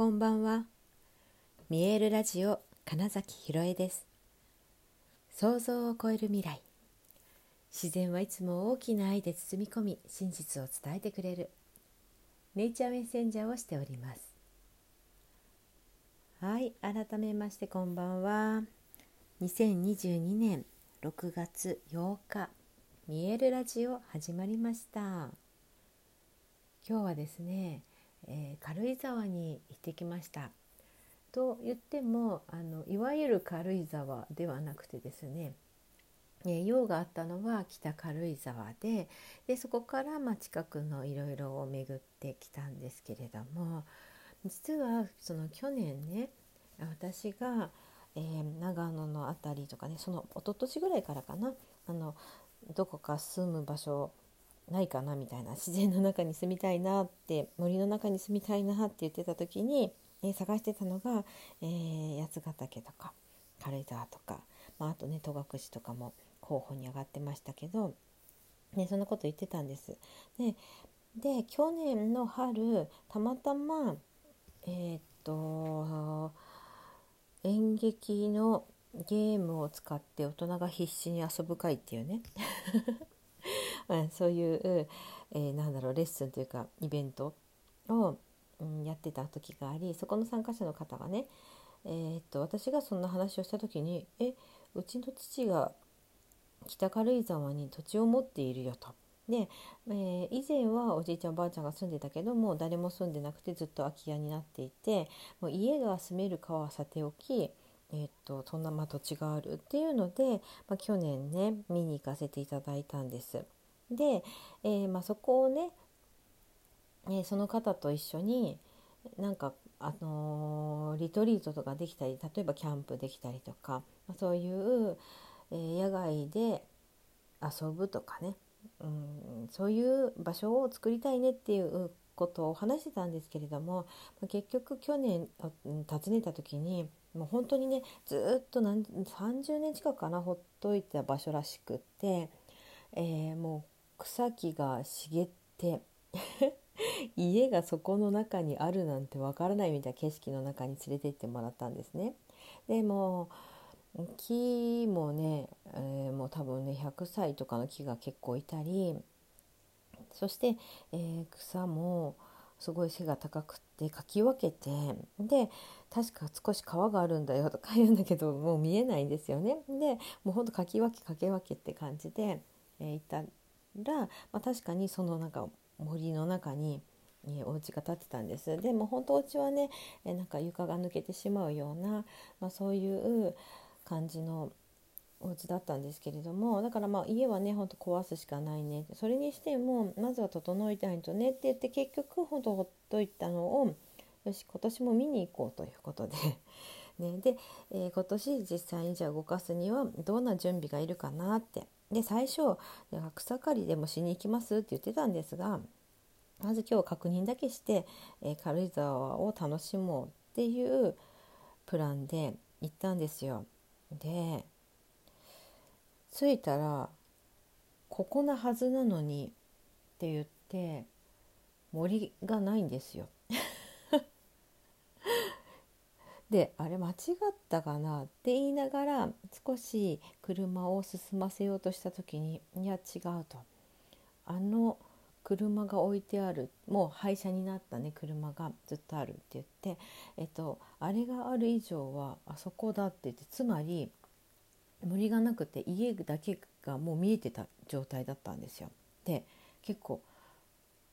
こんばんは。見えるラジオ金崎ひろえです。想像を超える未来。自然はいつも大きな愛で包み込み、真実を伝えてくれる。ネイチャーメッセンジャーをしております。はい、改めましてこんばんは。2022年6月8日、見えるラジオ始まりました。今日はですね、えー、軽井沢に行ってきました。と言ってもあのいわゆる軽井沢ではなくてですね、えー、用があったのは北軽井沢ででそこからまあ近くのいろいろを巡ってきたんですけれども実はその去年ね私が、えー、長野の辺りとかねその一昨年ぐらいからかなあのどこか住む場所ないかなみたいな自然の中に住みたいなって森の中に住みたいなって言ってた時に、えー、探してたのが、えー、八ヶ岳とか軽井沢とか、まあ、あとね戸隠とかも候補に上がってましたけど、ね、そんなこと言ってたんです。でで去年の春たまたまえー、っと演劇のゲームを使って大人が必死に遊ぶ会っていうねそういう、えー、なんだろうレッスンというかイベントを、うん、やってた時がありそこの参加者の方がね、えー、っと私がそんな話をした時に「えうちの父が北軽井沢に土地を持っているよ」と。で、えー、以前はおじいちゃんおばあちゃんが住んでたけども誰も住んでなくてずっと空き家になっていてもう家が住めるかはさておきえー、っとそんなま土地があるっていうので、まあ、去年ね見に行かせていただいたんです。で、えー、まあ、そこをね、えー、その方と一緒になんか、あのー、リトリートとかできたり例えばキャンプできたりとか、まあ、そういう、え野外で遊ぶとかね、うん、そういう場所を作りたいねっていうことを話してたんですけれども結局去年訪ねた時にもう本当にねずっと何30年近くかなほっといた場所らしくって、えー、もう草木が茂って 家がそこの中にあるなんてわからないみたいな景色の中に連れて行ってもらったんですね。でも木もね、えー、もう多分ね100歳とかの木が結構いたりそして、えー、草もすごい背が高くってかき分けてで確か少し川があるんだよとか言うんだけどもう見えないんですよね。でもうほんとかき分けかけ分けって感じで、えー、行ったら、まあ、確かにそのなんか森の中に、え、お家が建ってたんです。でも本当お家はね、え、なんか床が抜けてしまうような、まあ、そういう感じのお家だったんですけれどもだからまあ家はねほんと壊すしかないね。それにしてもまずは整いたいとねって言って結局ほんとほっといたのをよし今年も見に行こうということで。ね、で、えー、今年実際にじゃあ動かすにはどんな準備がいるかなってで最初草刈りでもしに行きますって言ってたんですがまず今日確認だけして、えー、軽井沢を楽しもうっていうプランで行ったんですよ。で着いたらここなはずなのにって言って森がないんですよ。であれ間違ったかなって言いながら少し車を進ませようとした時にいや違うとあの車が置いてあるもう廃車になったね車がずっとあるって言って、えっと、あれがある以上はあそこだって言ってつまり森がなくて家だけがもう見えてた状態だったんですよ。で結構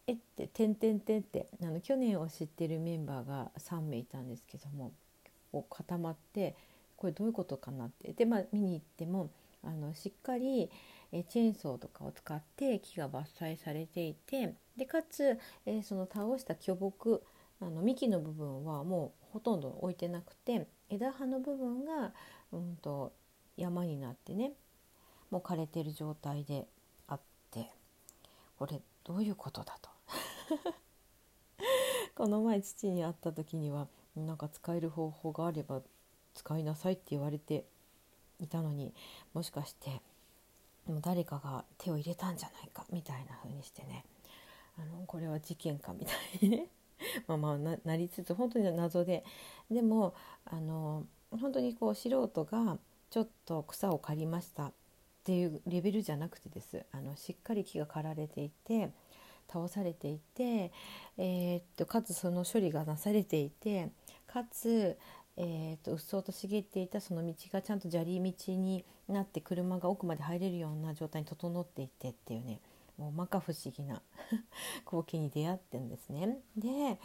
えって「てんてんてん」ってあの去年を知ってるメンバーが3名いたんですけどもこう固まってこれどういうことかなって。で、まあ、見に行ってもあのしっかりえチェーンソーとかを使って木が伐採されていてでかつ、えその倒した巨木あの幹の部分はもうほとんど置いてなくて枝葉の部分が、うんと、山になってねもう枯れてる状態であってこれどういうことだと。この前父に会った時にはなんか使える方法があれば使いなさいって言われていたのにもしかして誰かが手を入れたんじゃないかみたいな風にしてね。あのこれは事件かみたいにね。まあまあななりつつ本当に謎で。でもあの本当にこう素人がちょっと草を刈りましたっていうレベルじゃなくてです。あのしっかり木が刈られていて倒されていて、えー、っとかつその処理がなされていてかつ、えー、とうっそうと茂っていたその道がちゃんと砂利道になって車が奥まで入れるような状態に整っていてっていうねもう摩訶不思議な 光景に出会ってんですね。で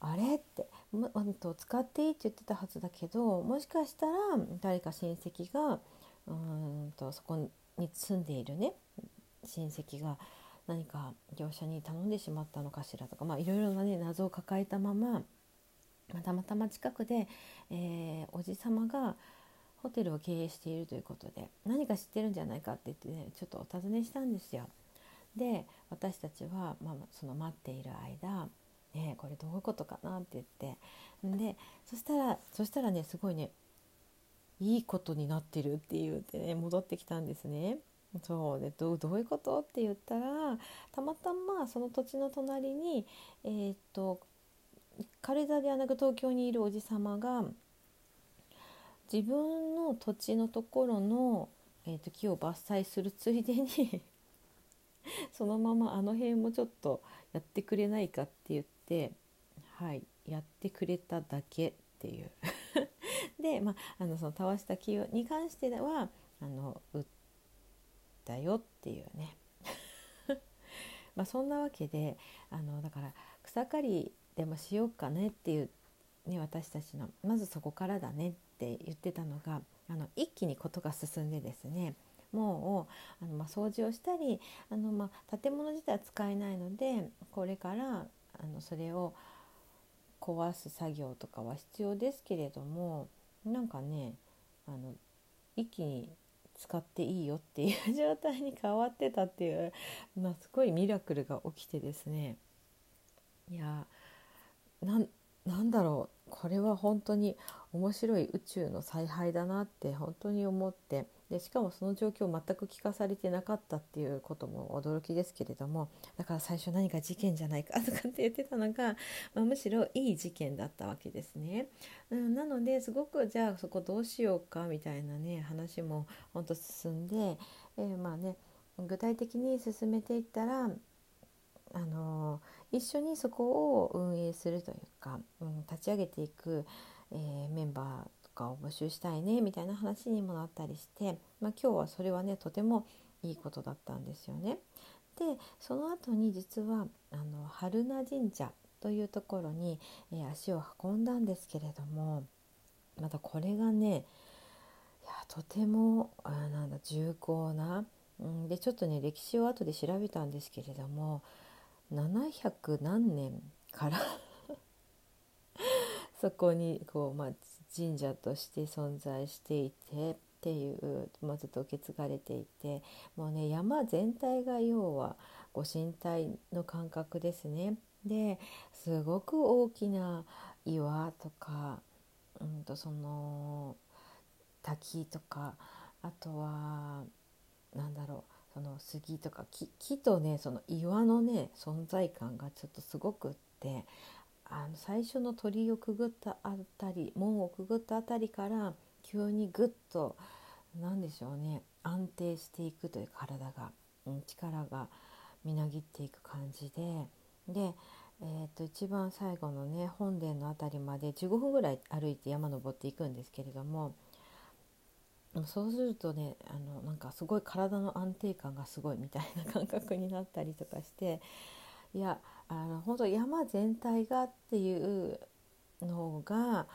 あれってうんと使っていいって言ってたはずだけどもしかしたら誰か親戚がうんとそこに住んでいるね親戚が何か業者に頼んでしまったのかしらとか、まあ、いろいろな、ね、謎を抱えたままたまたま近くで、えー、おじ様がホテルを経営しているということで何か知ってるんじゃないかって言ってねちょっとお尋ねしたんですよ。で私たちは、まあ、その待っている間、ね、これどういうことかなって言ってでそしたらそしたらねすごいねいいことになってるって言ってね戻ってきたんですね。そう。でどどういうこと？って言ったらたまたまその土地の隣に、えー、っと軽井沢ではなく東京にいるおじ様が自分の土地のところの、えー、と木を伐採するついでに そのままあの辺もちょっとやってくれないかって言ってはいやってくれただけっていう。で、まあ、あのそのたわした木に関してはあの売ってたよっていうね。まあそんなわけであのだから草刈りでもしようかねっていう、ね、私たちのまずそこからだねって言ってたのがあの一気にことが進んでですねもうあの、まあ、掃除をしたりあの、まあ、建物自体は使えないのでこれからあのそれを壊す作業とかは必要ですけれどもなんかねあの一気に使っていいよっていう 状態に変わってたっていう、まあ、すごいミラクルが起きてですね。いやなんなんだろうこれは本当に面白い宇宙の采配だなって本当に思ってでしかもその状況を全く聞かされてなかったっていうことも驚きですけれどもだから最初何か事件じゃないかとかって言ってたのが、まあ、むしろいい事件だったわけですね。うん、なのですごくじゃあそこどうしようかみたいなね話も本当進んで、えー、まあね具体的に進めていったらあの一緒にそこを運営するというか、うん、立ち上げていく、えー、メンバーとかを募集したいねみたいな話にもなったりして、まあ、今日はそれはねとてもいいことだったんですよね。でその後に実はあの春名神社というところに、えー、足を運んだんですけれどもまたこれがねいやとてもあなんだ重厚な、うん、でちょっとね歴史を後で調べたんですけれども700何年から そこにこう、まあ、神社として存在していてっていう、まあ、ずっと受け継がれていてもうね山全体が要はご神体の感覚ですね。ですごく大きな岩とか、うんとその滝とかあとは何だろうその杉とか木とねその岩のね存在感がちょっとすごくってあの最初の鳥をくぐったあたり門をくぐったあたりから急にぐっと何でしょうね安定していくという体が、うん、力がみなぎっていく感じでで、えー、と一番最後のね本殿の辺りまで15分ぐらい歩いて山登っていくんですけれどもそうするとねあのなんかすごい体の安定感がすごいみたいな感覚になったりとかしていやあの本当山全体がっていうのが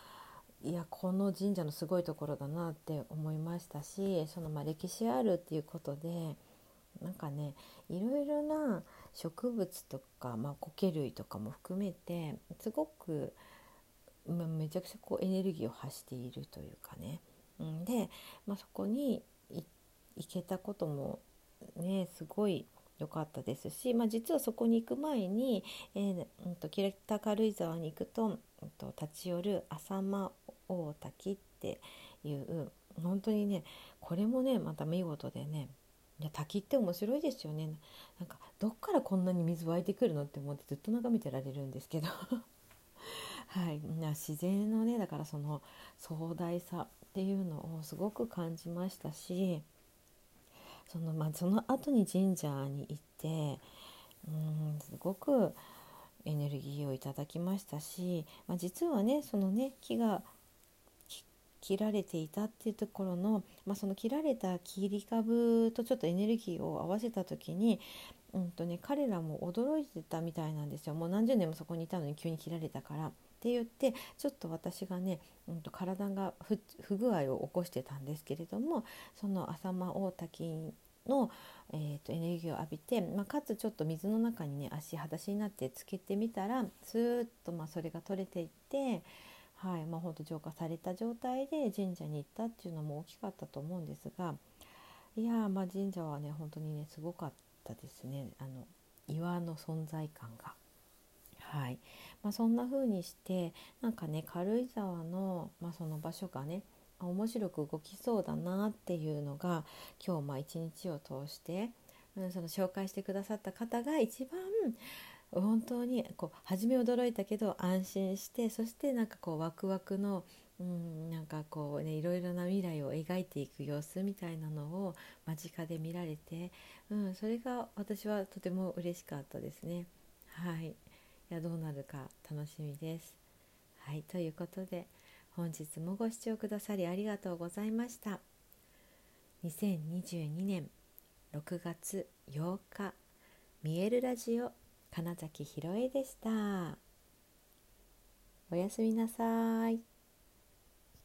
いやこの神社のすごいところだなって思いましたしそのまあ歴史あるっていうことでなんかねいろいろな植物とか、まあ、苔類とかも含めてすごく、まあ、めちゃくちゃこうエネルギーを発しているというかね。うん、で、まあ、そこに行けたこともねすごい良かったですし、まあ、実はそこに行く前に、えーうんと、北軽井沢に行くと,、うんと、立ち寄る浅間大滝っていう本当にねこれもねまた見事でねいや滝って面白いですよね。なんかどっからこんなに水湧いてくるのって思ってずっと眺めてられるんですけど。はい、自然のねだからその壮大さっていうのをすごく感じましたしその,、まあ、その後に神社に行ってうんすごくエネルギーをいただきましたし、まあ、実はねそのね木が切られていたっていうところの、まあ、その切られた切り株とちょっとエネルギーを合わせた時に、うんとね、彼らも驚いてたみたいなんですよもう何十年もそこにいたのに急に切られたから。って言ってちょっと私がね、うん、と体が不具合を起こしてたんですけれどもその浅間大滝の、えーと、エネルギーを浴びて、まあ、かつちょっと水の中にね足裸足になってつけてみたらスーッとまあそれが取れていって。はいまあ、本当浄化された状態で神社に行ったっていうのも大きかったと思うんですがいやまあ神社はね本当にねすごかったですねあの岩の存在感が。はいまあ、そんな風にしてなんかね軽井沢の,、まあその場所がね面白く動きそうだなっていうのが今日まあ一日を通して、うん、その紹介してくださった方が一番本当にこう初め驚いたけど安心してそしてなんかこうワクワクのうんなんかこうねいろいろな未来を描いていく様子みたいなのを間近で見られて、うん、それが私はとても嬉しかったですね。はい、いやどうなるか楽しみです。はいということで本日もご視聴くださりありがとうございました。2022年6月8日見えるラジオ金崎ひろえでした。おやすみなさい。